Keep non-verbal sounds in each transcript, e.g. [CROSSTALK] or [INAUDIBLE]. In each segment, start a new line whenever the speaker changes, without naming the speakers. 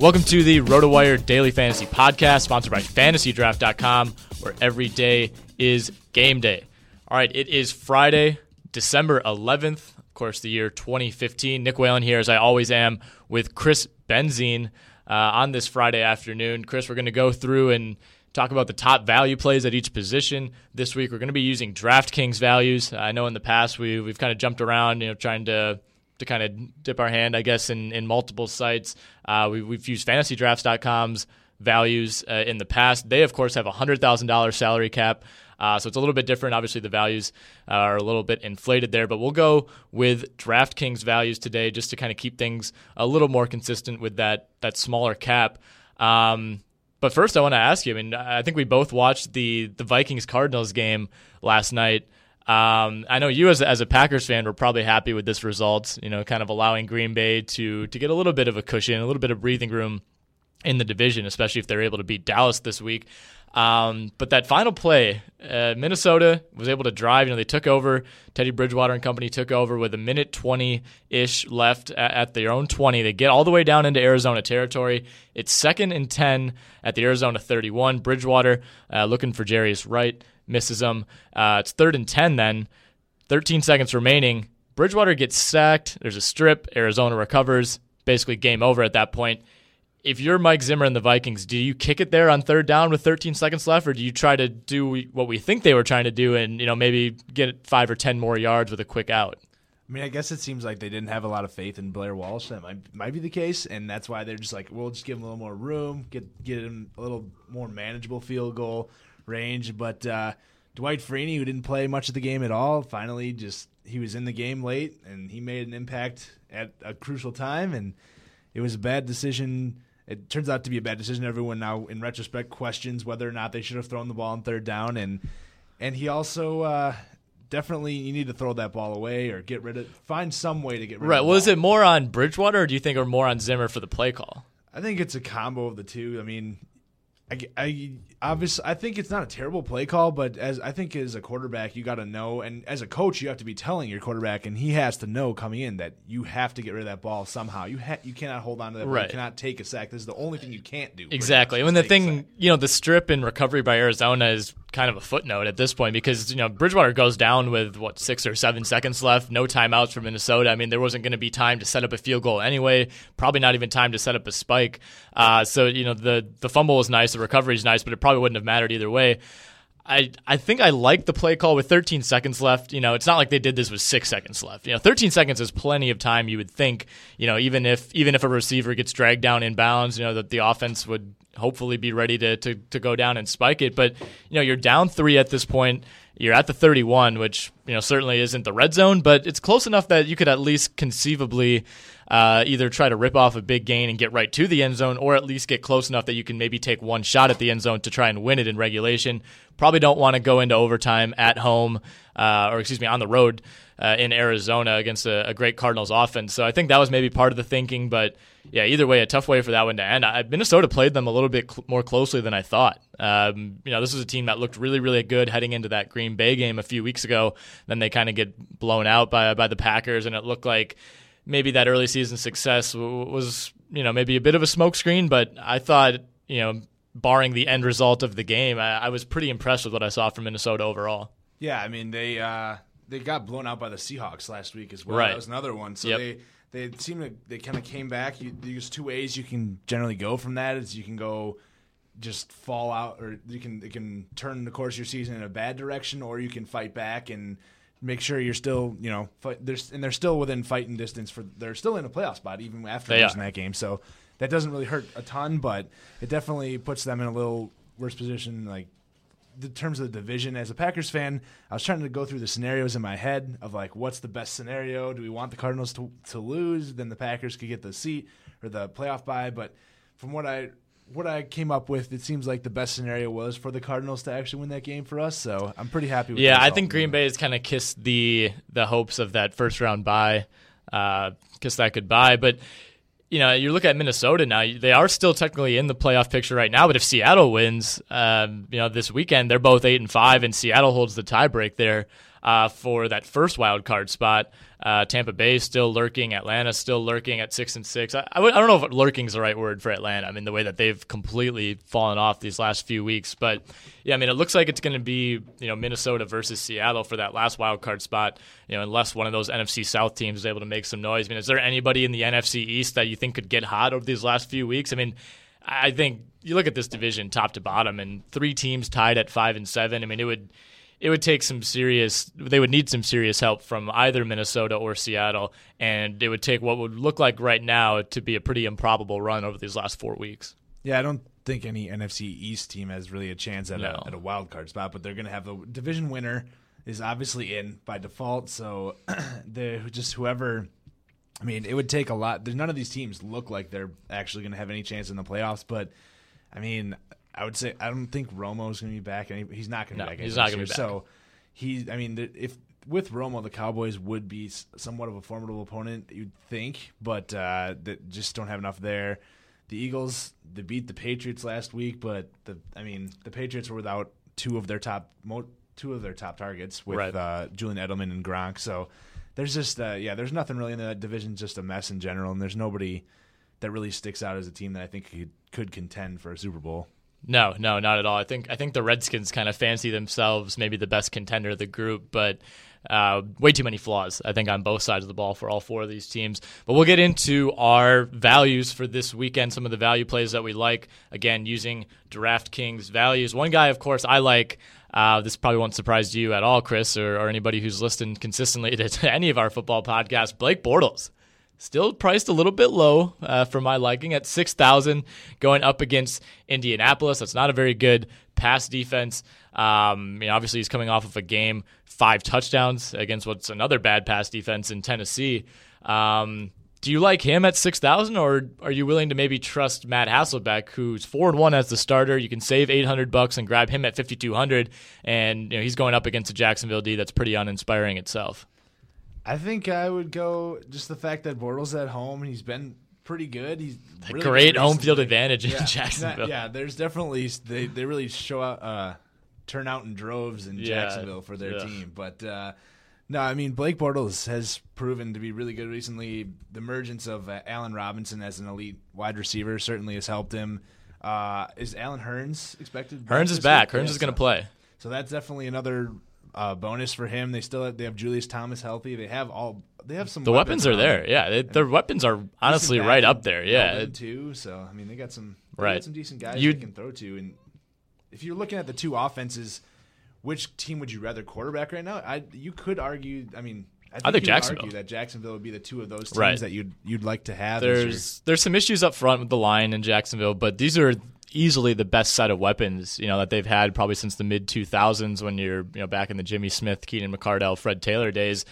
Welcome to the RotoWire Daily Fantasy Podcast, sponsored by FantasyDraft.com, where every day is game day. All right, it is Friday, December 11th, of course, the year 2015. Nick Whalen here, as I always am, with Chris Benzine uh, on this Friday afternoon. Chris, we're going to go through and talk about the top value plays at each position. This week, we're going to be using DraftKings values. I know in the past we, we've kind of jumped around, you know, trying to to kind of dip our hand, I guess, in, in multiple sites. Uh, we, we've used fantasydrafts.com's values uh, in the past. They, of course, have a $100,000 salary cap. Uh, so it's a little bit different. Obviously, the values are a little bit inflated there, but we'll go with DraftKings values today just to kind of keep things a little more consistent with that that smaller cap. Um, but first, I want to ask you. I mean, I think we both watched the the Vikings Cardinals game last night. Um, I know you as, as a Packers fan were probably happy with this result, you know, kind of allowing Green Bay to to get a little bit of a cushion, a little bit of breathing room in the division, especially if they're able to beat Dallas this week. Um, but that final play, uh, Minnesota was able to drive. You know, they took over. Teddy Bridgewater and company took over with a minute 20 ish left at, at, their own 20. They get all the way down into Arizona territory. It's second and 10 at the Arizona 31. Bridgewater uh, looking for Jarius Wright misses them. Uh, it's third and 10 then. 13 seconds remaining. Bridgewater gets sacked. There's a strip. Arizona recovers. Basically, game over at that point. If you're Mike Zimmer and the Vikings, do you kick it there on third down with 13 seconds left, or do you try to do what we think they were trying to do and you know maybe get five or ten more yards with a quick out?
I mean, I guess it seems like they didn't have a lot of faith in Blair Walsh. That might, might be the case, and that's why they're just like, we'll just give him a little more room, get get him a little more manageable field goal range. But uh, Dwight Freeney, who didn't play much of the game at all, finally just he was in the game late and he made an impact at a crucial time. And it was a bad decision. It turns out to be a bad decision. Everyone now, in retrospect, questions whether or not they should have thrown the ball on third down. And and he also uh, definitely you need to throw that ball away or get rid of find some way to get rid
right.
of.
Right.
Well,
is it more on Bridgewater, or do you think, or more on Zimmer for the play call?
I think it's a combo of the two. I mean, I, I obviously I think it's not a terrible play call, but as I think as a quarterback, you got to know, and as a coach, you have to be telling your quarterback, and he has to know coming in that you have to get rid of that ball somehow. You ha- you cannot hold on to that. Ball.
Right.
You cannot take a sack. This is the only thing you can't do.
Exactly. I mean, the thing, you know, the strip and recovery by Arizona is kind of a footnote at this point because you know Bridgewater goes down with what six or seven seconds left, no timeouts for Minnesota. I mean, there wasn't going to be time to set up a field goal anyway. Probably not even time to set up a spike. Uh, so you know the the fumble was nice, the recovery is nice, but it probably wouldn't have mattered either way. I, I think I like the play call with 13 seconds left. You know, it's not like they did this with six seconds left. You know, 13 seconds is plenty of time. You would think. You know, even if even if a receiver gets dragged down in bounds, you know that the offense would hopefully be ready to, to to go down and spike it. But you know, you're down three at this point. You're at the 31, which you know certainly isn't the red zone, but it's close enough that you could at least conceivably uh, either try to rip off a big gain and get right to the end zone, or at least get close enough that you can maybe take one shot at the end zone to try and win it in regulation. Probably don't want to go into overtime at home, uh, or excuse me, on the road uh, in Arizona against a, a, great Cardinals offense. So I think that was maybe part of the thinking. But yeah, either way, a tough way for that one to end. I, Minnesota played them a little bit cl- more closely than I thought. Um, you know, this was a team that looked really, really good heading into that Green Bay game a few weeks ago. Then they kind of get blown out by by the Packers, and it looked like maybe that early season success was you know maybe a bit of a smokescreen, but I thought you know barring the end result of the game, I, I, was pretty impressed with what I saw from Minnesota overall.
Yeah, I mean they uh, they got blown out by the Seahawks last week as well.
Right.
That was another one. So
yep.
they they seem to they kind of came back. You, there's two ways you can generally go from that. Is you can go just fall out, or you can you can turn the course of your season in a bad direction, or you can fight back and make sure you're still, you know, fight, there's and they're still within fighting distance for they're still in a playoff spot even after
they
losing are. that game. So that doesn't really hurt a ton, but it definitely puts them in a little worse position. Like the terms of the division, as a Packers fan, I was trying to go through the scenarios in my head of like, what's the best scenario? Do we want the Cardinals to to lose? Then the Packers could get the seat or the playoff bye. But from what I what I came up with, it seems like the best scenario was for the Cardinals to actually win that game for us. So I'm pretty happy with.
Yeah, I think Green Bay has kind of kissed the the hopes of that first round bye, uh, kissed that goodbye. But you know, you look at Minnesota now; they are still technically in the playoff picture right now. But if Seattle wins, um, you know, this weekend they're both eight and five, and Seattle holds the tiebreak there uh, for that first wild card spot. Uh, Tampa Bay still lurking, Atlanta still lurking at six and six. I, I, I don't know if lurking is the right word for Atlanta. I mean, the way that they've completely fallen off these last few weeks, but yeah, I mean, it looks like it's going to be you know Minnesota versus Seattle for that last wild card spot. You know, unless one of those NFC South teams is able to make some noise. I mean, is there anybody in the NFC East that you think could get hot over these last few weeks? I mean. I think you look at this division top to bottom, and three teams tied at five and seven. I mean, it would it would take some serious they would need some serious help from either Minnesota or Seattle and it would take what would look like right now to be a pretty improbable run over these last 4 weeks.
Yeah, I don't think any NFC East team has really a chance at,
no.
a, at a wild card spot, but they're going to have the division winner is obviously in by default, so [CLEARS THROAT] the just whoever I mean, it would take a lot. None of these teams look like they're actually going to have any chance in the playoffs, but I mean, I would say I don't think Romo is going to be back. He's not going to
no,
be back.
He's not going to be back.
So he, I mean, if with Romo, the Cowboys would be somewhat of a formidable opponent, you'd think, but uh, that just don't have enough there. The Eagles they beat the Patriots last week, but the I mean the Patriots were without two of their top mo- two of their top targets with
right.
uh, Julian Edelman and Gronk. So there's just uh, yeah, there's nothing really in the division, just a mess in general, and there's nobody that really sticks out as a team that I think could, could contend for a Super Bowl.
No, no, not at all. I think I think the Redskins kind of fancy themselves maybe the best contender of the group, but uh, way too many flaws, I think, on both sides of the ball for all four of these teams. But we'll get into our values for this weekend, some of the value plays that we like. Again, using DraftKings values. One guy, of course, I like. Uh, this probably won't surprise you at all, Chris, or, or anybody who's listened consistently to, [LAUGHS] to any of our football podcasts. Blake Bortles still priced a little bit low uh, for my liking at 6000 going up against indianapolis. That's not a very good pass defense. Um, you know, obviously he's coming off of a game five touchdowns against what's another bad pass defense in tennessee. Um, do you like him at 6000 or are you willing to maybe trust matt hasselbeck who's 4 and 1 as the starter? You can save 800 bucks and grab him at 5200 and you know, he's going up against a jacksonville d that's pretty uninspiring itself
I think I would go just the fact that Bortles at home he's been pretty good. He's really
great home field advantage in [LAUGHS] Jacksonville.
yeah, there's definitely they they really show out uh, turn out in droves in
yeah,
Jacksonville for their
yeah.
team. But uh, no, I mean Blake Bortles has proven to be really good recently. The emergence of uh, Allen Robinson as an elite wide receiver certainly has helped him. Uh, is Allen Hurns expected?
Hurns is back. Hurns is going to play.
So that's definitely another uh, bonus for him. They still have, they have Julius Thomas healthy. They have all they have some.
The weapons, weapons are there. Yeah, they, their weapons are honestly right up there. Yeah,
too. So I mean, they got some they
right
got some decent guys
you
they can throw to. And if you're looking at the two offenses, which team would you rather quarterback right now? I you could argue. I mean, I think,
I think Jacksonville.
argue that Jacksonville would be the two of those teams
Right.
that you'd you'd like to have.
There's there's some issues up front with the line in Jacksonville, but these are easily the best set of weapons you know that they've had probably since the mid 2000s when you're you know back in the Jimmy Smith, Keenan McCardell, Fred Taylor days.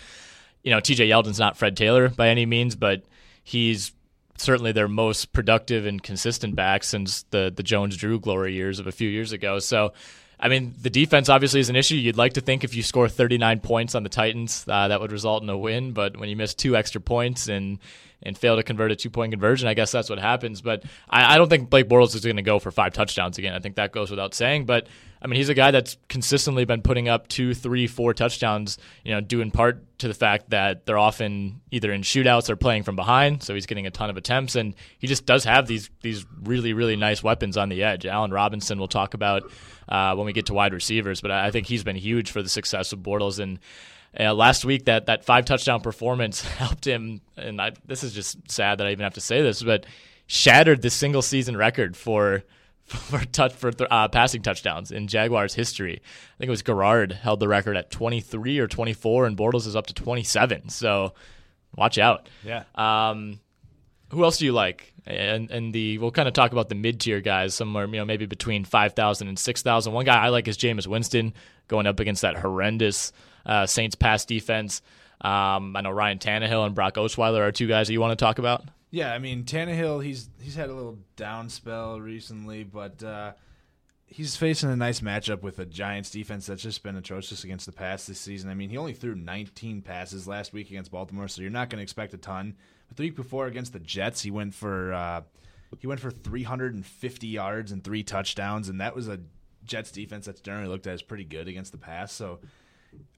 You know, TJ Yeldon's not Fred Taylor by any means, but he's certainly their most productive and consistent back since the the Jones Drew glory years of a few years ago. So, I mean, the defense obviously is an issue. You'd like to think if you score 39 points on the Titans, uh, that would result in a win. But when you miss two extra points and and fail to convert a two point conversion, I guess that's what happens. But I, I don't think Blake Bortles is going to go for five touchdowns again. I think that goes without saying. But I mean, he's a guy that's consistently been putting up two, three, four touchdowns. You know, due in part to the fact that they're often either in shootouts or playing from behind, so he's getting a ton of attempts, and he just does have these these really really nice weapons on the edge. Allen Robinson, we'll talk about uh, when we get to wide receivers, but I I think he's been huge for the success of Bortles and. Uh, last week, that, that five touchdown performance [LAUGHS] helped him, and I, this is just sad that I even have to say this, but shattered the single season record for [LAUGHS] for touch for uh, passing touchdowns in Jaguars history. I think it was Garrard held the record at 23 or 24, and Bortles is up to 27. So watch out.
yeah.
Um, who else do you like? And and the we'll kind of talk about the mid tier guys, somewhere you know maybe between 5,000 and 6,000. One guy I like is Jameis Winston going up against that horrendous uh, Saints pass defense. Um, I know Ryan Tannehill and Brock Osweiler are two guys that you want to talk about.
Yeah, I mean Tannehill, he's he's had a little down spell recently, but uh, he's facing a nice matchup with a Giants defense that's just been atrocious against the pass this season. I mean, he only threw 19 passes last week against Baltimore, so you're not going to expect a ton. But the week before against the Jets, he went for uh, he went for 350 yards and three touchdowns, and that was a Jets defense that's generally looked at as pretty good against the pass. So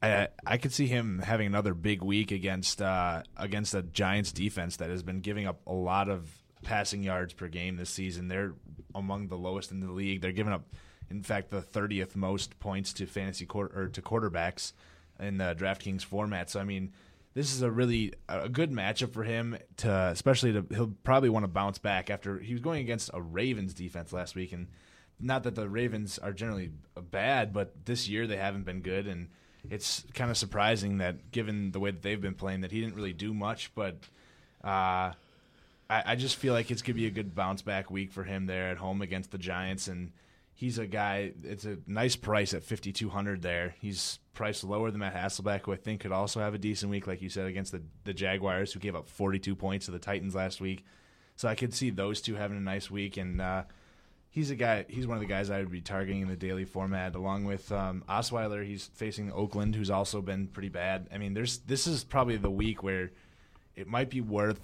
I I could see him having another big week against uh, against a Giants defense that has been giving up a lot of passing yards per game this season. They're among the lowest in the league. They're giving up, in fact, the 30th most points to fantasy quarter or to quarterbacks in the DraftKings format. So I mean, this is a really a good matchup for him to, especially to he'll probably want to bounce back after he was going against a Ravens defense last week and. Not that the Ravens are generally bad, but this year they haven't been good, and it's kind of surprising that given the way that they've been playing that he didn't really do much but uh, I, I just feel like it's going to be a good bounce back week for him there at home against the giants and he's a guy it's a nice price at 5200 there. He's priced lower than matt hasselbeck who i think could also have a decent week like you said against the, the jaguars who gave up 42 points to the titans last week. So i could see those two having a nice week and uh, he's a guy. He's one of the guys I would be targeting in the daily format, along with um, Osweiler. He's facing Oakland, who's also been pretty bad. I mean, there's this is probably the week where it might be worth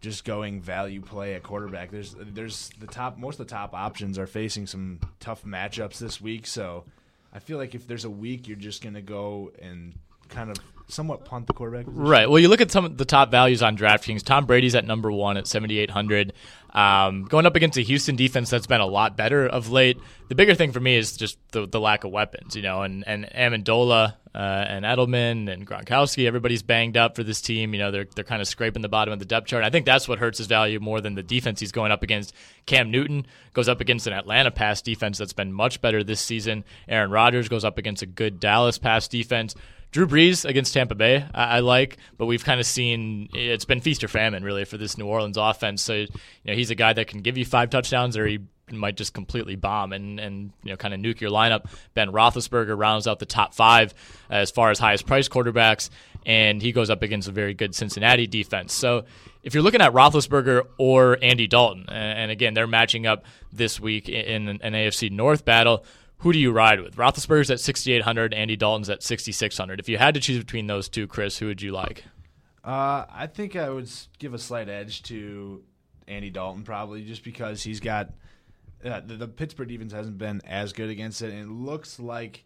just going value play at quarterback. There's there's the top most of the top options are facing some tough matchups this week, so I feel like if there's a week you're just gonna go and kind of somewhat punt the quarterback. Position.
Right. Well, you look at some of the top values on DraftKings. Tom Brady's at number one at 7,800. Um, going up against a Houston defense that's been a lot better of late. The bigger thing for me is just the, the lack of weapons, you know, and, and Amendola uh, and Edelman and Gronkowski, everybody's banged up for this team. You know, they're, they're kind of scraping the bottom of the depth chart. I think that's what hurts his value more than the defense he's going up against. Cam Newton goes up against an Atlanta pass defense that's been much better this season. Aaron Rodgers goes up against a good Dallas pass defense. Drew Brees against Tampa Bay, I, I like, but we've kind of seen it's been feast or famine really for this New Orleans offense. So you know he's a guy that can give you five touchdowns, or he might just completely bomb and and you know kind of nuke your lineup. Ben Roethlisberger rounds out the top five as far as highest price quarterbacks, and he goes up against a very good Cincinnati defense. So if you're looking at Roethlisberger or Andy Dalton, and again they're matching up this week in an AFC North battle who do you ride with? Roethlisberger's at 6,800, Andy Dalton's at 6,600. If you had to choose between those two, Chris, who would you like?
Uh, I think I would give a slight edge to Andy Dalton, probably just because he's got uh, the, the Pittsburgh defense hasn't been as good against it, and it looks like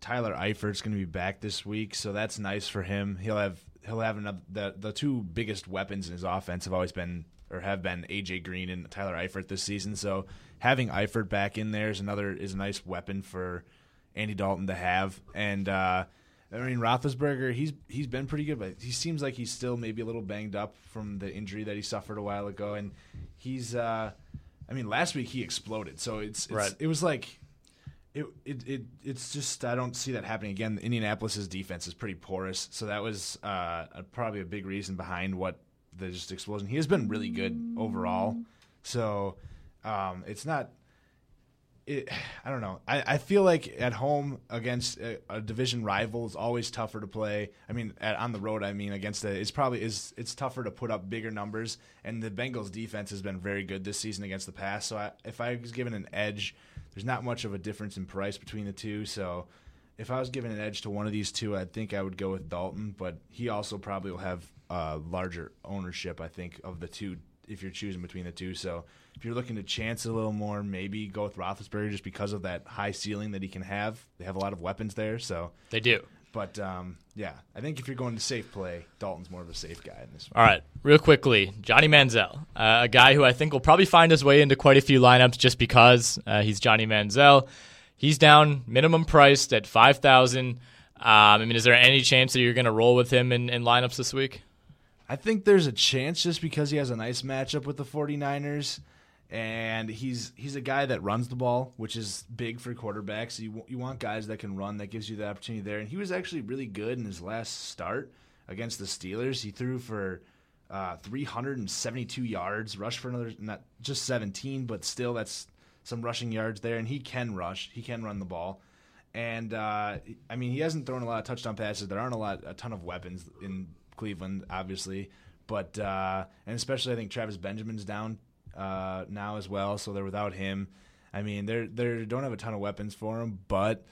Tyler Eifert's going to be back this week, so that's nice for him. He'll have he'll have another the the two biggest weapons in his offense have always been or have been AJ Green and Tyler Eifert this season. So having Eifert back in there is another is a nice weapon for Andy Dalton to have. And uh, I mean Roethlisberger, he's he's been pretty good, but he seems like he's still maybe a little banged up from the injury that he suffered a while ago. And he's, uh, I mean, last week he exploded. So it's, it's
Right.
it was like it, it, it it's just I don't see that happening again. Indianapolis's defense is pretty porous, so that was uh, a, probably a big reason behind what the just explosion. He has been really good overall, so um, it's not. It, [SIGHS] I don't know. I, I feel like at home against a, a division rival is always tougher to play. I mean, at, on the road, I mean against the it's probably is it's tougher to put up bigger numbers. And the Bengals defense has been very good this season against the pass. So I, if I was given an edge, there's not much of a difference in price between the two. So if I was given an edge to one of these two, I think I would go with Dalton. But he also probably will have uh, larger ownership. I think of the two if you're choosing between the two. So if you're looking to chance a little more, maybe go with Roethlisberger just because of that high ceiling that he can have. They have a lot of weapons there, so
they do.
But um, yeah, I think if you're going to safe play, Dalton's more of a safe guy in this
one. All right, real quickly, Johnny Manziel, uh, a guy who I think will probably find his way into quite a few lineups just because uh, he's Johnny Manziel. He's down minimum priced at five thousand. Um, I mean, is there any chance that you're going to roll with him in, in lineups this week?
I think there's a chance just because he has a nice matchup with the 49ers and he's he's a guy that runs the ball, which is big for quarterbacks. You you want guys that can run, that gives you the opportunity there. And he was actually really good in his last start against the Steelers. He threw for uh, 372 yards, rushed for another not just 17, but still that's some rushing yards there. And he can rush, he can run the ball. And uh, I mean, he hasn't thrown a lot of touchdown passes. There aren't a lot, a ton of weapons in Cleveland, obviously, but uh, and especially I think Travis Benjamin's down uh, now as well, so they're without him. I mean, they're they don't have a ton of weapons for him, but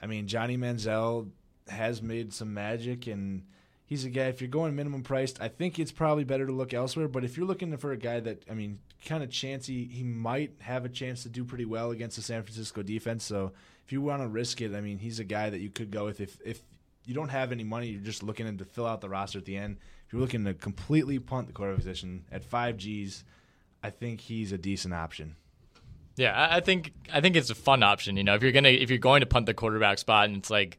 I mean, Johnny Manziel has made some magic, and he's a guy. If you're going minimum priced, I think it's probably better to look elsewhere. But if you're looking for a guy that, I mean, kind of chancy, he might have a chance to do pretty well against the San Francisco defense. So if you want to risk it, I mean, he's a guy that you could go with if if you don't have any money, you're just looking to fill out the roster at the end. If you're looking to completely punt the quarterback position at five Gs I think he's a decent option.
Yeah, I think I think it's a fun option. You know, if you're gonna if you're going to punt the quarterback spot, and it's like,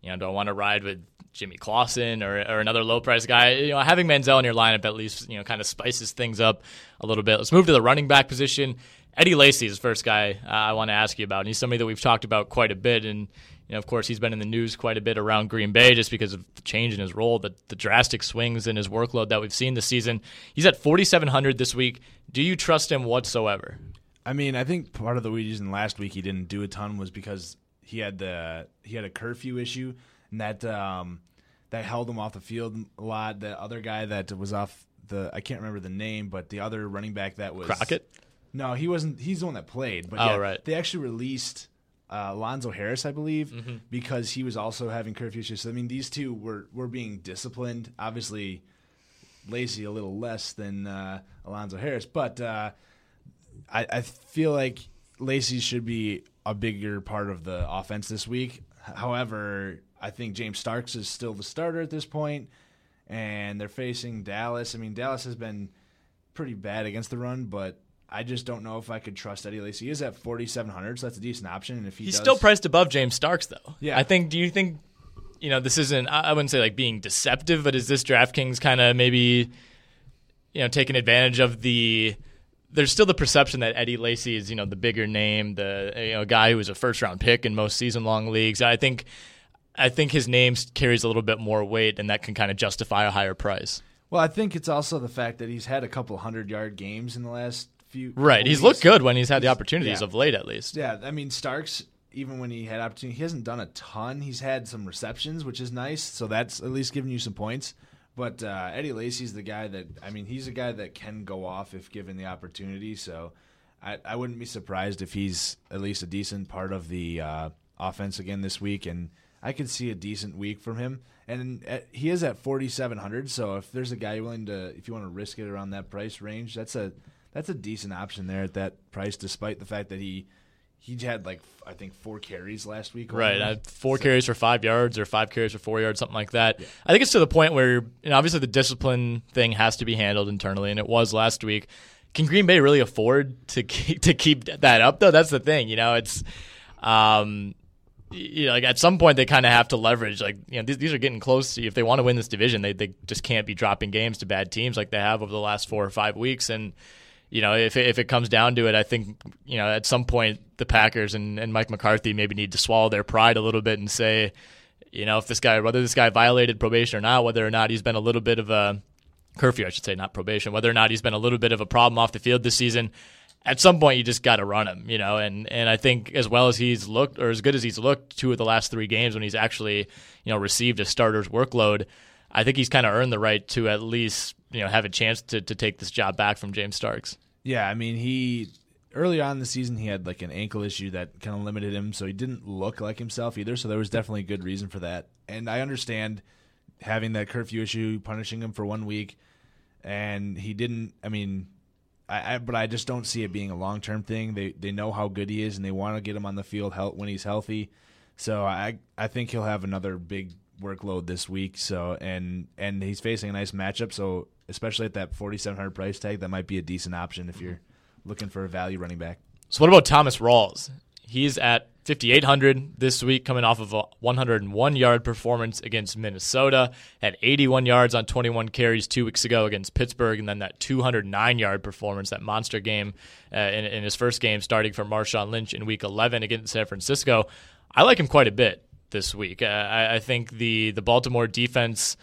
you know, do I want to ride with Jimmy Clausen or, or another low price guy. You know, having Manziel in your lineup at least you know kind of spices things up a little bit. Let's move to the running back position. Eddie Lacy is the first guy uh, I want to ask you about. And he's somebody that we've talked about quite a bit, and you know, of course, he's been in the news quite a bit around Green Bay just because of the change in his role, the, the drastic swings in his workload that we've seen this season. He's at 4,700 this week. Do you trust him whatsoever?
I mean, I think part of the reason last week he didn't do a ton was because he had the he had a curfew issue, and that um, that held him off the field a lot. The other guy that was off the I can't remember the name, but the other running back that was
Crockett.
No, he wasn't. He's the one that played. But
oh,
yeah,
right.
They actually released uh, Alonzo Harris, I believe,
mm-hmm.
because he was also having curfew issues. So, I mean, these two were were being disciplined. Obviously, Lacy a little less than uh, Alonzo Harris, but uh, I, I feel like Lacy should be a bigger part of the offense this week. However, I think James Starks is still the starter at this point, and they're facing Dallas. I mean, Dallas has been pretty bad against the run, but I just don't know if I could trust Eddie Lacy. He is at 4,700, so that's a decent option. And if he
he's
does,
still priced above James Starks, though.
Yeah,
I think. Do you think? You know, this isn't. I wouldn't say like being deceptive, but is this DraftKings kind of maybe, you know, taking advantage of the? There's still the perception that Eddie Lacy is, you know, the bigger name, the you know guy who was a first round pick in most season long leagues. I think, I think his name carries a little bit more weight, and that can kind of justify a higher price.
Well, I think it's also the fact that he's had a couple hundred yard games in the last few.
Right, he's looked good when he's had the opportunities
yeah.
of late, at least.
Yeah, I mean Starks, even when he had opportunity, he hasn't done a ton. He's had some receptions, which is nice. So that's at least giving you some points. But uh, Eddie Lacy's the guy that I mean, he's a guy that can go off if given the opportunity. So I, I wouldn't be surprised if he's at least a decent part of the uh, offense again this week, and I could see a decent week from him. And uh, he is at 4,700. So if there's a guy willing to, if you want to risk it around that price range, that's a that's a decent option there at that price, despite the fact that he he had like I think four carries last week.
Right, uh, four so. carries for five yards or five carries for four yards, something like that. Yeah. I think it's to the point where you know, obviously the discipline thing has to be handled internally, and it was last week. Can Green Bay really afford to keep, to keep that up though? That's the thing. You know, it's um, you know, like at some point they kind of have to leverage. Like you know, these, these are getting close. To, if they want to win this division, they they just can't be dropping games to bad teams like they have over the last four or five weeks, and you know, if if it comes down to it, I think you know at some point the Packers and, and Mike McCarthy maybe need to swallow their pride a little bit and say, you know, if this guy, whether this guy violated probation or not, whether or not he's been a little bit of a curfew, I should say, not probation, whether or not he's been a little bit of a problem off the field this season. At some point, you just got to run him, you know, and and I think as well as he's looked, or as good as he's looked, two of the last three games when he's actually, you know, received a starter's workload, I think he's kind of earned the right to at least, you know, have a chance to to take this job back from James Starks.
Yeah, I mean, he early on in the season he had like an ankle issue that kind of limited him, so he didn't look like himself either. So there was definitely a good reason for that, and I understand having that curfew issue, punishing him for one week, and he didn't. I mean, I, I but I just don't see it being a long term thing. They they know how good he is, and they want to get him on the field when he's healthy. So I I think he'll have another big workload this week. So and and he's facing a nice matchup. So especially at that forty seven hundred price tag, that might be a decent option if you're looking for a value running back.
So what about Thomas Rawls? He's at 5,800 this week, coming off of a 101 yard performance against Minnesota. Had 81 yards on 21 carries two weeks ago against Pittsburgh, and then that 209 yard performance, that monster game uh, in, in, his first game, starting for Marshawn Lynch in Week 11 against San Francisco. I like him quite a bit this week. Uh, I, I think the the Baltimore defense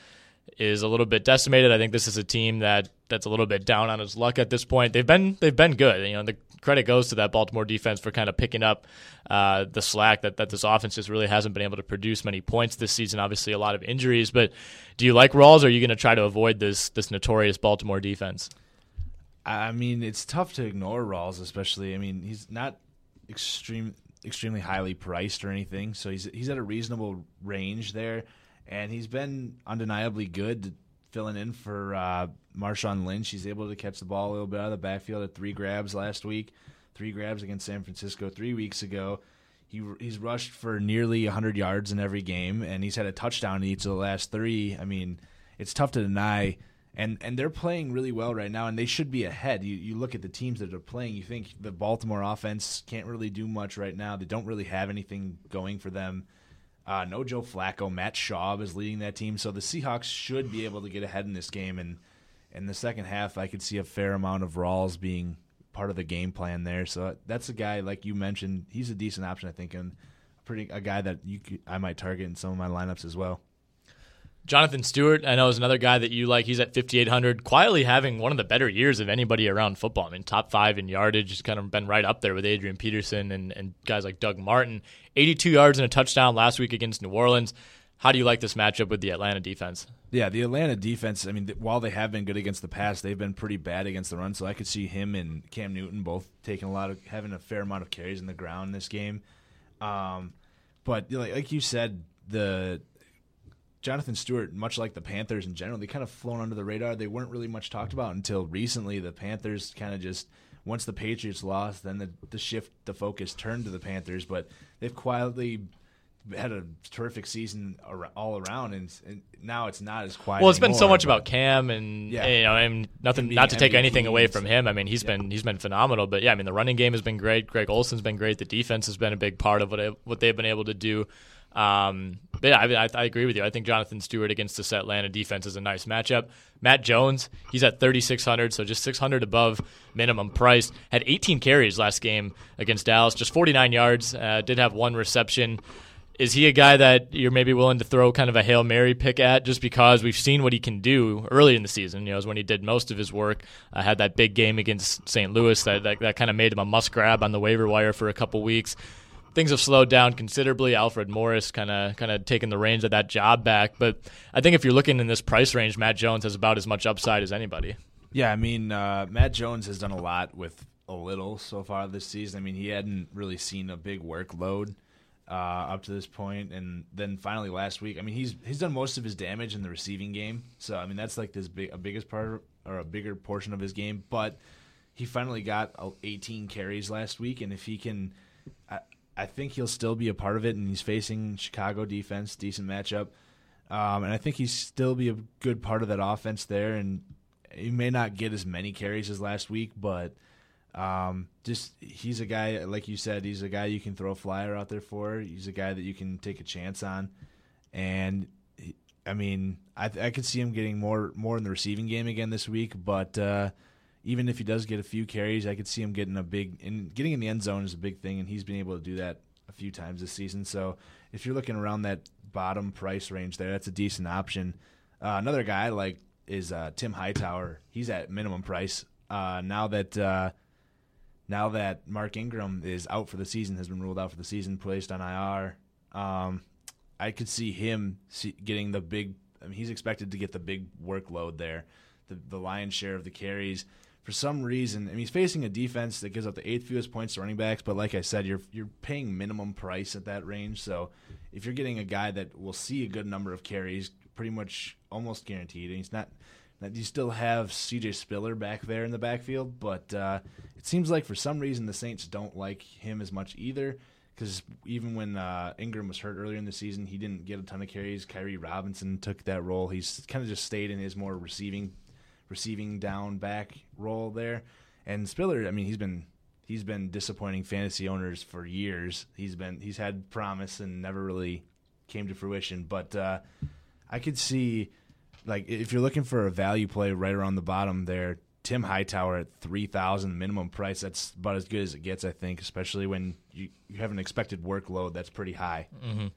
is a little bit decimated. I think this is a team that that's a little bit down on its luck at this point. They've been they've been good. You know, the credit goes to that Baltimore defense for kind of picking up uh, the slack that, that this offense just really hasn't been able to produce many points this season. Obviously, a lot of injuries. But do you like Rawls, or are you going to try to avoid this this notorious Baltimore defense?
I mean, it's tough to ignore Rawls, especially. I mean, he's not extreme extremely highly priced or anything, so he's he's at a reasonable range there and he's been undeniably good filling in for uh, Marshawn Lynch. He's able to catch the ball a little bit out of the backfield at three grabs last week, three grabs against San Francisco three weeks ago. He he's rushed for nearly 100 yards in every game, and he's had a touchdown in each of the last three. I mean, it's tough to deny. And and they're playing really well right now, and they should be ahead. You you look at the teams that are playing, you think the Baltimore offense can't really do much right now. They don't really have anything going for them. Uh, no Joe Flacco. Matt Schaub is leading that team, so the Seahawks should be able to get ahead in this game. And in the second half, I could see a fair amount of Rawls being part of the game plan there. So that's a guy like you mentioned. He's a decent option, I think, and pretty a guy that you could, I might target in some of my lineups as well.
Jonathan Stewart, I know, is another guy that you like. He's at 5,800, quietly having one of the better years of anybody around football. I mean, top five in yardage, He's kind of been right up there with Adrian Peterson and, and guys like Doug Martin. 82 yards and a touchdown last week against New Orleans. How do you like this matchup with the Atlanta defense?
Yeah, the Atlanta defense, I mean, while they have been good against the pass, they've been pretty bad against the run. So I could see him and Cam Newton both taking a lot of, having a fair amount of carries in the ground in this game. Um, but like, like you said, the Jonathan Stewart, much like the Panthers in general, they kind of flown under the radar. They weren't really much talked about until recently. The Panthers kind of just once the Patriots lost, then the the shift, the focus turned to the Panthers. But they've quietly had a terrific season all around, and, and now it's not as quiet.
Well, it's
anymore,
been so much about Cam, and
Yeah.
you know, and nothing, not to take anything away from him. I mean, he's
Yeah.
been he's been phenomenal. But yeah, I mean, the running game has been great. Greg Olsen's been great. The defense has been a big part of what it, what they've been able to do. Um, but yeah, I, I, agree with you. I think Jonathan Stewart against this Atlanta defense is a nice matchup. Matt Jones, he's at 3,600, so just 600 above minimum price. Had 18 carries last game against Dallas, just 49 yards. Uh, did have one reception. Is he a guy that you're maybe willing to throw kind of a Hail Mary pick at just because we've seen what he can do early in the season? You know, is when he did most of his work. Uh, had that big game against St. Louis that, that, that kind of made him a must grab on the waiver wire for a couple weeks things have slowed down considerably. Alfred Morris kind of kind of taken the reins of that job back, but I think if you're looking in this price range, Matt Jones has about as much upside as anybody.
Yeah, I mean, uh, Matt Jones has done a lot with a little so far this season. I mean, he hadn't really seen a big workload uh, up to this point, and then finally last week, I mean, he's he's done most of his damage in the receiving game. So I mean, that's like this big a biggest part or a bigger portion of his game. But he finally got uh, 18 carries last week, and if he can. I, I think he'll still be a part of it, and he's facing Chicago defense, decent matchup, um, and I think he's still be a good part of that offense there. And he may not get as many carries as last week, but um, just he's a guy like you said, he's a guy you can throw a flyer out there for. He's a guy that you can take a chance on, and I mean, I I could see him getting more more in the receiving game again this week, but. Uh, even if he does get a few carries, I could see him getting a big and getting in the end zone is a big thing, and he's been able to do that a few times this season. So if you're looking around that bottom price range there, that's a decent option. Uh, another guy I like is uh, Tim Hightower. He's at minimum price uh, now that uh, now that Mark Ingram is out for the season, has been ruled out for the season, placed on IR. Um, I could see him getting the big. I mean, he's expected to get the big workload there, the the lion's share of the carries. For some reason, I mean, he's facing a defense that gives up the eighth fewest points to running backs. But like I said, you're you're paying minimum price at that range. So if you're getting a guy that will see a good number of carries, pretty much almost guaranteed, and he's not you still have CJ Spiller back there in the backfield, but uh, it seems like for some reason the Saints don't like him as much either. Because even when uh, Ingram was hurt earlier in the season, he didn't get a ton of carries. Khiry Robinson took that role. He's kind of just stayed in his more receiving, receiving down back role there. And Spiller, I mean, he's been he's been disappointing fantasy owners for years. He's been he's had promise and never really came to fruition. But uh, I could see like if you're looking for a value play right around the bottom there, Tim Hightower at three thousand minimum price. That's about as good as it gets, I think, especially when you, you have an expected workload that's pretty high.
Mm-hmm.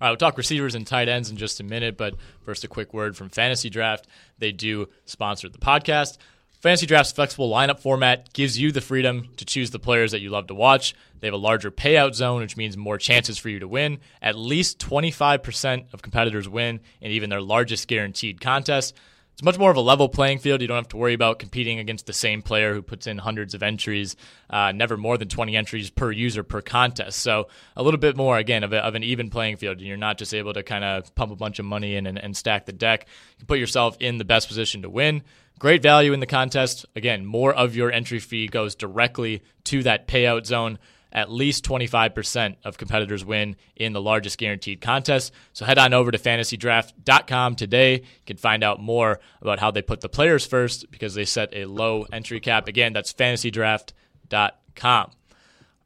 All right, we'll talk receivers and tight ends in just a minute, but first, a quick word from Fantasy Draft. They do sponsor the podcast. Fantasy Draft's flexible lineup format gives you the freedom to choose the players that you love to watch. They have a larger payout zone, which means more chances for you to win. At least 25% of competitors win in even their largest guaranteed contest. It's much more of a level playing field. You don't have to worry about competing against the same player who puts in hundreds of entries, uh, never more than 20 entries per user per contest. So a little bit more, again, of, a, of an even playing field. And you're not just able to kind of pump a bunch of money in and, and stack the deck. You put yourself in the best position to win. Great value in the contest. Again, more of your entry fee goes directly to that payout zone. At least 25% of competitors win in the largest guaranteed contest. So head on over to fantasydraft.com today. You can find out more about how they put the players first because they set a low entry cap. Again, that's fantasydraft.com.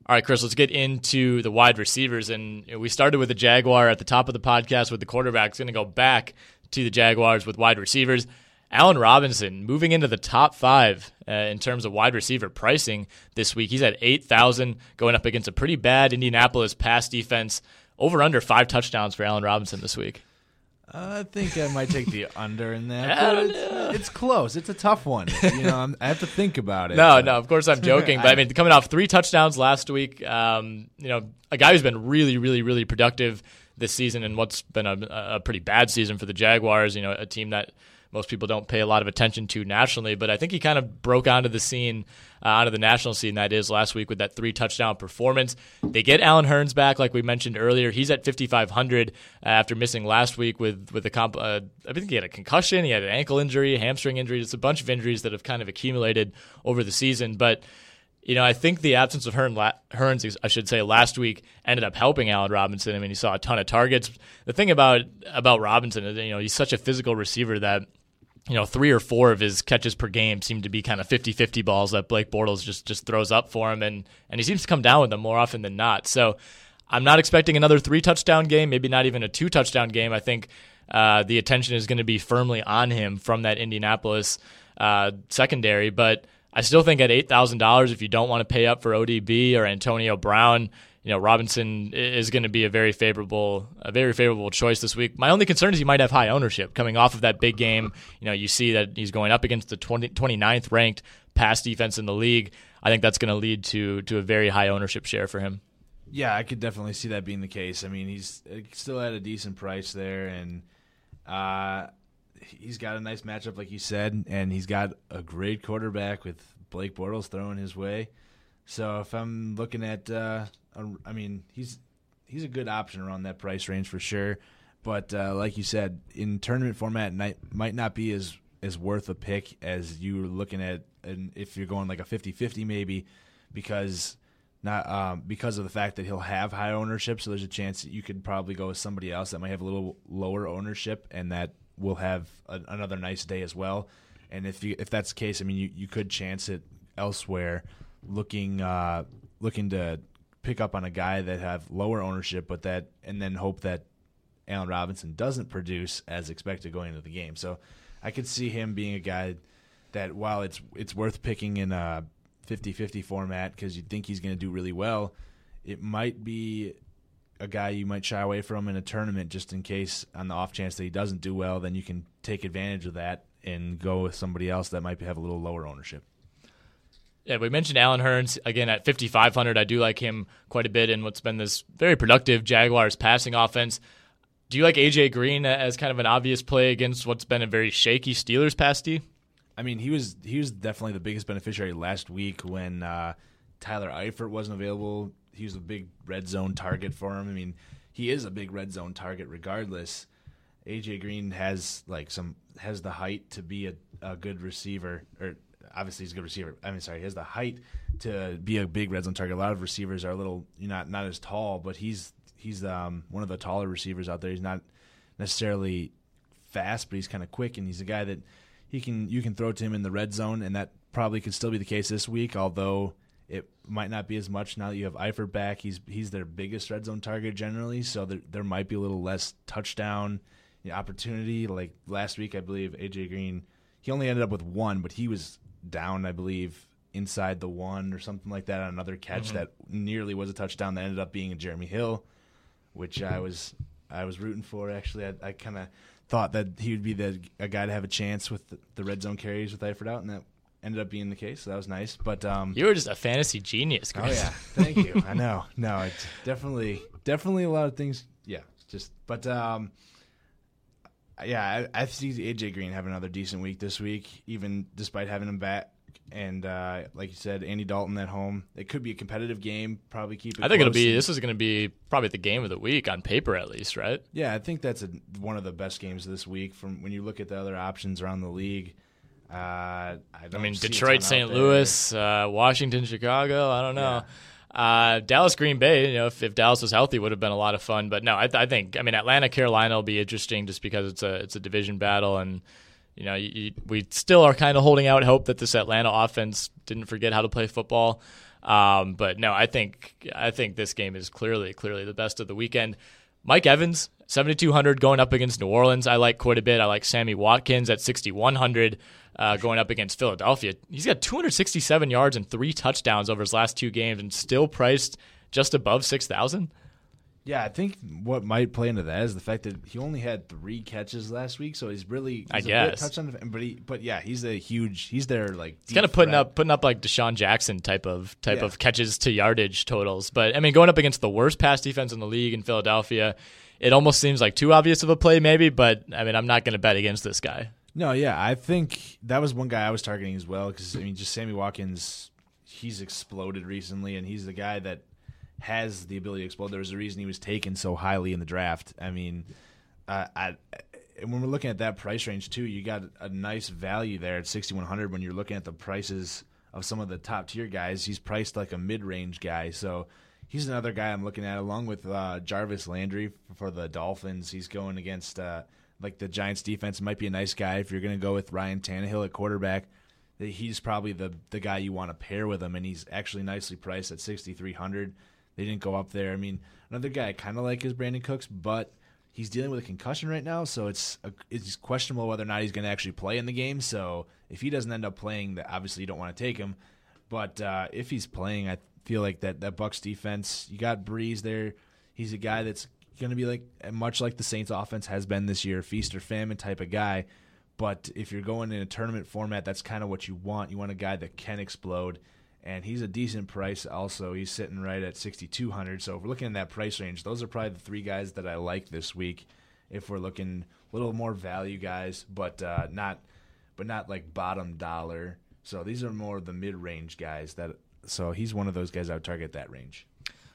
All right, Chris, let's get into the wide receivers. And we started with the Jaguar at the top of the podcast with the quarterbacks. Going to go back to the Jaguars with wide receivers. Allen Robinson moving into the top five uh, in terms of wide receiver pricing this week. He's at 8,000 going up against a pretty bad Indianapolis pass defense. Over under five touchdowns for Allen Robinson this week.
I think I might take the [LAUGHS] under in that. It's, it's, close. It's a tough one. You know, I'm, i have to think about it.
No, no. Of course, I'm [LAUGHS] joking. but I mean, coming off three touchdowns last week, um, you know, a guy who's been really, really, really productive this season, and what's been a, a pretty bad season for the Jaguars. You know, a team that most people don't pay a lot of attention to nationally. But I think he kind of broke onto the scene, uh, onto the national scene that is last week with that three touchdown performance. They get Allen Hurns back, like we mentioned earlier. He's at 5,500 uh, after missing last week with with a comp. Uh, I think he had a concussion, he had an ankle injury, hamstring injury. It's a bunch of injuries that have kind of accumulated over the season, but. You know, I think the absence of Hearn, Hurns, I should say, last week ended up helping Allen Robinson. I mean, he saw a ton of targets. The thing about about Robinson is, you know, he's such a physical receiver that you know, three or four of his catches per game seem to be kind of 50-50 balls that Blake Bortles just just throws up for him, and and he seems to come down with them more often than not. So I'm not expecting another three touchdown game, maybe not even a two touchdown game. I think uh, the attention is going to be firmly on him from that Indianapolis uh, secondary, but I still think at eight thousand dollars, if you don't want to pay up for ODB or Antonio Brown, you know Robinson is going to be a very favorable a very favorable choice this week. My only concern is he might have high ownership coming off of that big game. You know, you see that he's going up against the 20, 29th ranked pass defense in the league. I think that's going to lead to to a very high ownership share for him.
Yeah, I could definitely see that being the case. I mean, he's uh, still at a decent price there, and uh, he's got a nice matchup, like you said, and he's got a great quarterback with Blake Bortles throwing his way. So if I'm looking at uh, I mean, he's he's a good option around that price range for sure. But uh, like you said, in tournament format, might not be as as worth a pick as you are looking at, and if you're going like a 50-50 maybe, because not um, because of the fact that he'll have high ownership. So there's a chance that you could probably go with somebody else that might have a little lower ownership, and that will have a, another nice day as well. And if you if that's the case, I mean, you, you could chance it elsewhere, looking uh, looking to pick up on a guy that have lower ownership, but that and then hope that Allen Robinson doesn't produce as expected going into the game. So I could see him being a guy that while it's it's worth picking in a 50-50 format because you think he's going to do really well, it might be a guy you might shy away from in a tournament just in case on the off chance that he doesn't do well, then you can take advantage of that and go with somebody else that might have a little lower ownership.
Yeah, we mentioned Allen Hurns again at 5,500. I do like him quite a bit in what's been this very productive Jaguars passing offense. Do you like AJ Green as kind of an obvious play against what's been a very shaky Steelers pass D?
I mean, he was he was definitely the biggest beneficiary last week when uh, Tyler Eifert wasn't available. He was a big red zone target for him. I mean, he is a big red zone target regardless. AJ Green has like some has the height to be a, a good receiver, or obviously he's a good receiver. I mean, sorry, he has the height to be a big red zone target. A lot of receivers are a little, you know, not not as tall, but he's he's um, one of the taller receivers out there. He's not necessarily fast, but he's kind of quick, and he's a guy that he can you can throw to him in the red zone, and that probably could still be the case this week. Although it might not be as much now that you have Eifert back. He's he's their biggest red zone target generally, so there there might be a little less touchdown opportunity. Like last week, I believe AJ Green he only ended up with one, but he was down, I believe, inside the one or something like that on another catch mm-hmm. that nearly was a touchdown that ended up being a Jeremy Hill, which I was I was rooting for. Actually, I, I kind of thought that he would be the a guy to have a chance with the, the red zone carries with Eifert out, and that ended up being the case. So that was nice. But um,
you were just a fantasy genius. Chris.
Oh yeah, thank you. [LAUGHS] I know. No, it's definitely definitely a lot of things. Yeah, just but um, yeah, I, I see AJ Green have another decent week this week, even despite having him back. And uh, like you said, Andy Dalton at home. It could be a competitive game. Probably keep it.
I think it'll be. This is going to be probably the game of the week on paper, at least, right?
Yeah, I think that's a, one of the best games this week. From when you look at the other options around the league, uh, I,
I, mean, Detroit, St. Louis, uh, Washington, Chicago. I don't know. Yeah. Uh, Dallas, Green Bay. You know, if, if, Dallas was healthy, would have been a lot of fun. But no, I, I, think I mean Atlanta, Carolina will be interesting just because it's a it's a division battle, and you know you, you, we still are kind of holding out hope that this Atlanta offense didn't forget how to play football. Um, but no, I think I think this game is clearly clearly the best of the weekend. Mike Evans, 7,200 going up against New Orleans. I like quite a bit. I like Sammy Watkins at 6,100 uh, going up against Philadelphia. He's got 267 yards and three touchdowns over his last two games and still priced just above 6,000.
Yeah, I think what might play into that is the fact that he only had three catches last week, so he's really he's
I guess
touchdown. But he, but yeah, he's a huge. He's there like
he's kind of putting up putting up like DeSean Jackson type of type yeah. of catches to yardage totals. But I mean, going up against the worst pass defense in the league in Philadelphia, it almost seems like too obvious of a play, maybe. But I mean, I'm not going to bet against this guy.
No, yeah, I think that was one guy I was targeting as well because I mean, just Sammy Watkins, he's exploded recently, and he's the guy that has the ability to explode. There was a reason he was taken so highly in the draft. I mean, uh, I, when we're looking at that price range too, you got a nice value there at 6100 when you're looking at the prices of some of the top tier guys. He's priced like a mid range guy, so he's another guy I'm looking at along with uh, Jarvis Landry for the Dolphins. He's going against. Uh, like the Giants defense might be a nice guy if you're going to go with Ryan Tannehill at quarterback. He's probably the the guy you want to pair with him, and he's actually nicely priced at 6,300. They didn't go up there. I mean, another guy I kind of like is Brandin Cooks, but he's dealing with a concussion right now, so it's a, it's questionable whether or not he's going to actually play in the game. So if he doesn't end up playing, that obviously you don't want to take him. But uh, if he's playing, I feel like that that Bucks defense, you got Brees there. He's a guy that's going to be like much like the Saints offense has been this year, feast or famine type of guy. But if you're going in a tournament format, that's kind of what you want. You want a guy that can explode, and he's a decent price. Also, he's sitting right at 6,200. So if we're looking in that price range, those are probably the three guys that I like this week. If we're looking a little more value guys, but uh, not, but not like bottom dollar. So these are more the mid range guys. That so he's one of those guys I would target that range.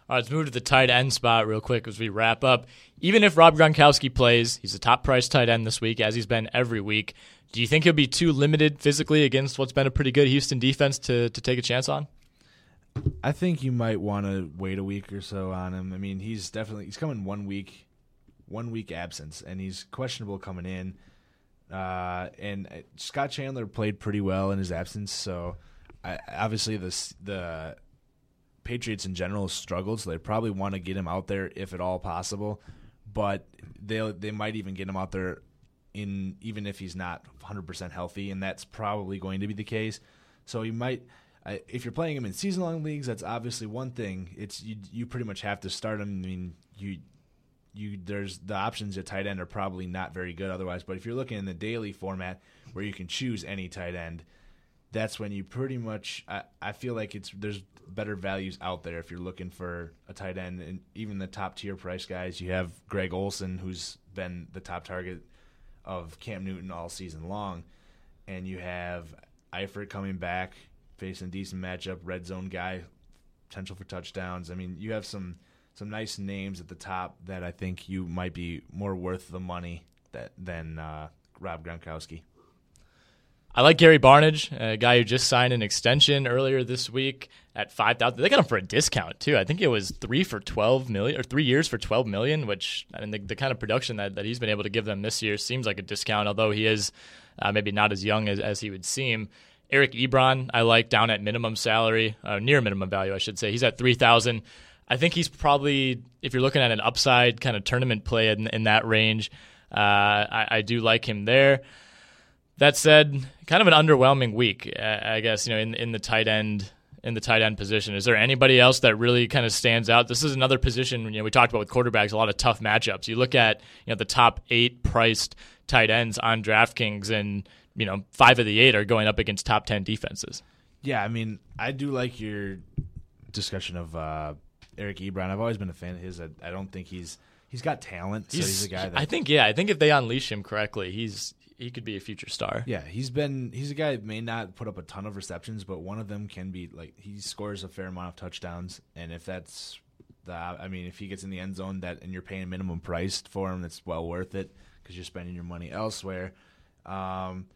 All right, let's move to the tight end spot real quick as we wrap up. Even if Rob Gronkowski plays, he's a top price tight end this week, as he's been every week. Do you think he'll be too limited physically against what's been a pretty good Houston defense to, to take a chance on?
I think you might want to wait a week or so on him. I mean, he's definitely he's coming one week, one week absence, and he's questionable coming in. Uh, and uh, Scott Chandler played pretty well in his absence, so I, obviously the the Patriots in general struggled, so they probably want to get him out there if at all possible. But they they might even get him out there in even if he's not 100% healthy, and that's probably going to be the case. So you might, if you're playing him in season long leagues, that's obviously one thing. It's you, you pretty much have to start him. I mean, you you there's the options at tight end are probably not very good otherwise. But if you're looking in the daily format where you can choose any tight end, that's when you pretty much I, I feel like it's there's better values out there if you're looking for a tight end and even the top tier price guys. You have Greg Olsen who's been the top target of Cam Newton all season long, and you have Eifert coming back facing decent matchup, red zone guy, potential for touchdowns. I mean, you have some some nice names at the top that I think you might be more worth the money that than uh, Rob Gronkowski.
I like Gary Barnidge, a guy who just signed an extension earlier this week at five thousand. They got him for a discount too. I think it was three for twelve million or three years for twelve million, which I mean the, the kind of production that, that he's been able to give them this year seems like a discount, although he is uh, maybe not as young as, as he would seem. Eric Ebron, I like down at minimum salary, uh, near minimum value, I should say. He's at three thousand. I think he's probably, if you're looking at an upside kind of tournament play in, in that range, uh, I, I do like him there. That said, kind of an underwhelming week, I guess. You know, in in the tight end in the tight end position. Is there anybody else that really kind of stands out? This is another position. You know, we talked about with quarterbacks, a lot of tough matchups. You look at you know the top eight priced tight ends on DraftKings, and you know five of the eight are going up against top ten defenses.
Yeah, I mean, I do like your discussion of uh, Eric Ebron. I've always been a fan of his. I, I don't think he's he's got talent. So he's, he's a guy that
I think yeah. I think if they unleash him correctly, he's he could be a future star.
Yeah, he's been he's a guy that may not put up a ton of receptions, but one of them can be like he scores a fair amount of touchdowns, and if that's the I mean, if he gets in the end zone, that and you're paying minimum price for him, that's well worth it because you're spending your money elsewhere. Um,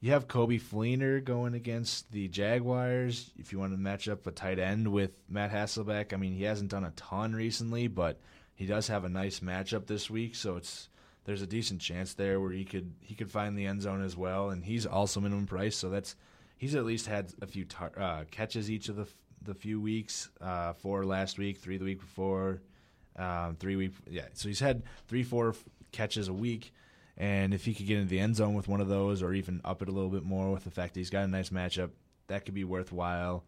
you have Coby Fleener going against the Jaguars. If you want to match up a tight end with Matt Hasselbeck, I mean, he hasn't done a ton recently, but he does have a nice matchup this week, so it's there's a decent chance there where he could he could find the end zone as well, and he's also minimum price, so that's he's at least had a few tar- uh, catches each of the the few weeks. Uh, four last week, three the week before, um, three week yeah. So he's had three four f- catches a week, and if he could get into the end zone with one of those, or even up it a little bit more with the fact that he's got a nice matchup, that could be worthwhile.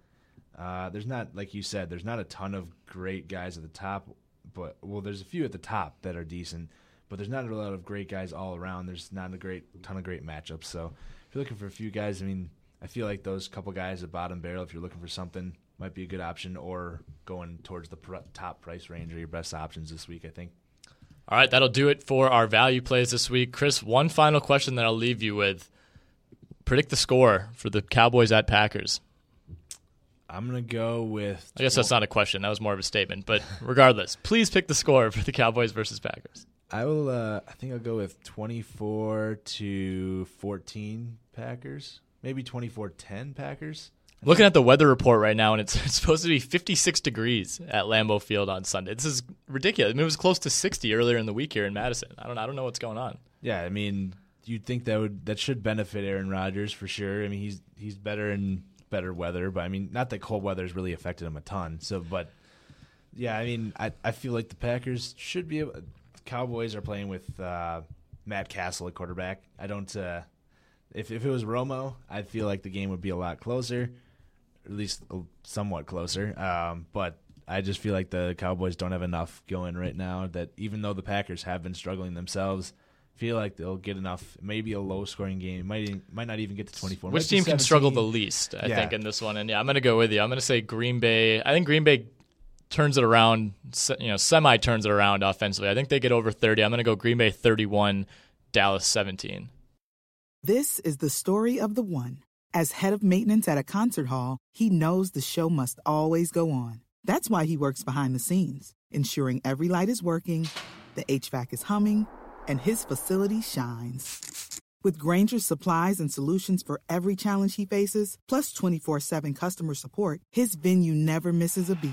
Uh, there's not like you said, there's not a ton of great guys at the top, but well, there's a few at the top that are decent but there's not a lot of great guys all around. There's not a great ton of great matchups. So if you're looking for a few guys, I mean, I feel like those couple guys at bottom barrel, if you're looking for something, might be a good option. Or going towards the pr- top price range are your best options this week. I think.
All right, that'll do it for our value plays this week. Chris, one final question that I'll leave you with: predict the score for the Cowboys at Packers.
I'm gonna go with.
I guess that's not a question. That was more of a statement. But regardless, please pick the score for the Cowboys versus Packers.
I will. Uh, I think I'll go with 24 to 14 Packers. Maybe 24-10 Packers.
Looking at the weather report right now, and it's, [LAUGHS] it's supposed to be 56 degrees at Lambeau Field on Sunday. This is ridiculous. I mean, it was close to 60 earlier in the week here in Madison. I don't. I don't know what's going on.
Yeah, I mean, you'd think that would that should benefit Aaron Rodgers for sure. I mean, he's he's better in better weather, but I mean, not that cold weather has really affected him a ton. So, but yeah, I mean, I I feel like the Packers should be able. Cowboys are playing with uh, Matt Cassel at quarterback. I don't. Uh, if if it was Romo, I'd feel like the game would be a lot closer, at least somewhat closer. Um, but I just feel like the Cowboys don't have enough going right now. That even though the Packers have been struggling themselves, feel like they'll get enough. Maybe a low scoring game. Might might not even get to twenty four.
Which team can struggle the least? I yeah. think in this one. And yeah, I'm going to go with you. I'm going to say Green Bay. I think Green Bay turns it around, you know, semi turns it around offensively. I think they get over 30. I'm going to go Green Bay 31, Dallas 17.
This is the story of the one. As head of maintenance at a concert hall, he knows the show must always go on. That's why he works behind the scenes, ensuring every light is working, the HVAC is humming, and his facility shines. With Grainger's supplies and solutions for every challenge he faces, plus 24 7 customer support, his venue never misses a beat.